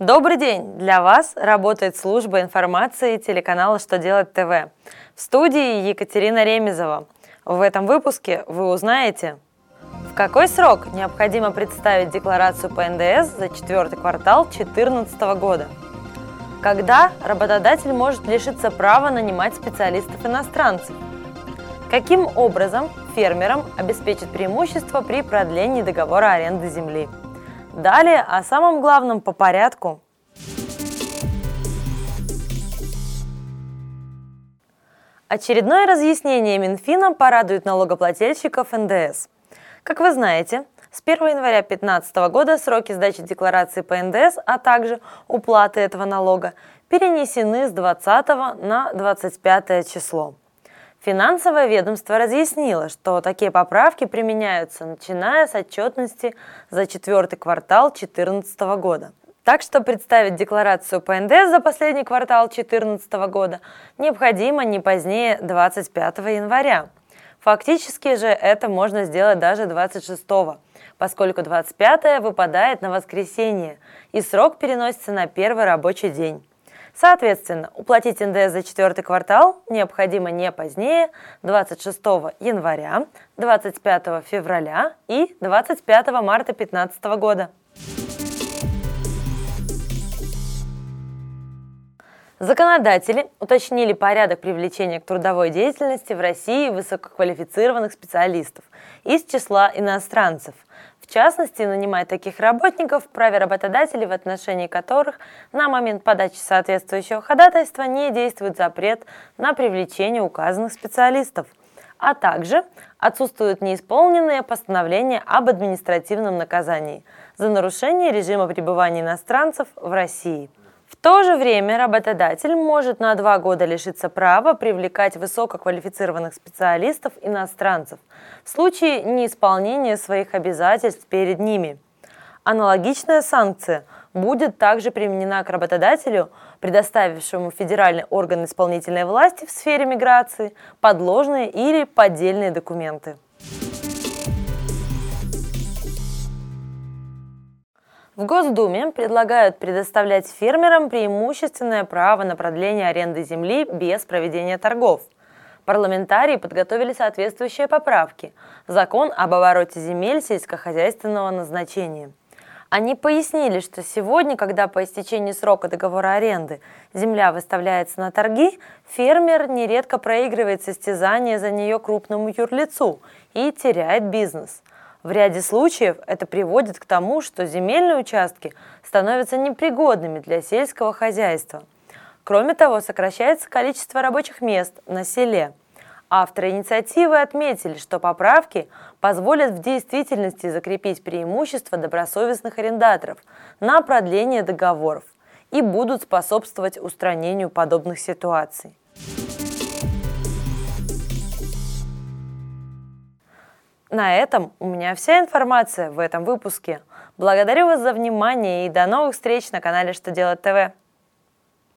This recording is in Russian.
Добрый день! Для вас работает служба информации телеканала «Что делать ТВ». В студии Екатерина Ремезова. В этом выпуске вы узнаете, в какой срок необходимо представить декларацию по НДС за четвертый квартал 2014 года, когда работодатель может лишиться права нанимать специалистов-иностранцев, каким образом фермерам обеспечить преимущество при продлении договора аренды земли – Далее о самом главном по порядку. Очередное разъяснение Минфина порадует налогоплательщиков НДС. Как вы знаете, с 1 января 2015 года сроки сдачи декларации по НДС, а также уплаты этого налога перенесены с 20 на 25 число. Финансовое ведомство разъяснило, что такие поправки применяются, начиная с отчетности за четвертый квартал 2014 года. Так что представить декларацию по НДС за последний квартал 2014 года необходимо не позднее 25 января. Фактически же это можно сделать даже 26 поскольку 25 выпадает на воскресенье, и срок переносится на первый рабочий день. Соответственно, уплатить НДС за четвертый квартал необходимо не позднее 26 января, 25 февраля и 25 марта 2015 года. Законодатели уточнили порядок привлечения к трудовой деятельности в России высококвалифицированных специалистов из числа иностранцев – в частности, нанимает таких работников, праве работодателей, в отношении которых на момент подачи соответствующего ходатайства не действует запрет на привлечение указанных специалистов, а также отсутствуют неисполненные постановления об административном наказании за нарушение режима пребывания иностранцев в России – в то же время работодатель может на два года лишиться права привлекать высококвалифицированных специалистов иностранцев в случае неисполнения своих обязательств перед ними. Аналогичная санкция будет также применена к работодателю, предоставившему федеральный орган исполнительной власти в сфере миграции подложные или поддельные документы. В Госдуме предлагают предоставлять фермерам преимущественное право на продление аренды земли без проведения торгов. Парламентарии подготовили соответствующие поправки закон об обороте земель сельскохозяйственного назначения. Они пояснили, что сегодня, когда по истечении срока договора аренды земля выставляется на торги, фермер нередко проигрывает состязание за нее крупному юрлицу и теряет бизнес – в ряде случаев это приводит к тому, что земельные участки становятся непригодными для сельского хозяйства. Кроме того, сокращается количество рабочих мест на селе. Авторы инициативы отметили, что поправки позволят в действительности закрепить преимущество добросовестных арендаторов на продление договоров и будут способствовать устранению подобных ситуаций. На этом у меня вся информация в этом выпуске. Благодарю вас за внимание и до новых встреч на канале «Что делать ТВ».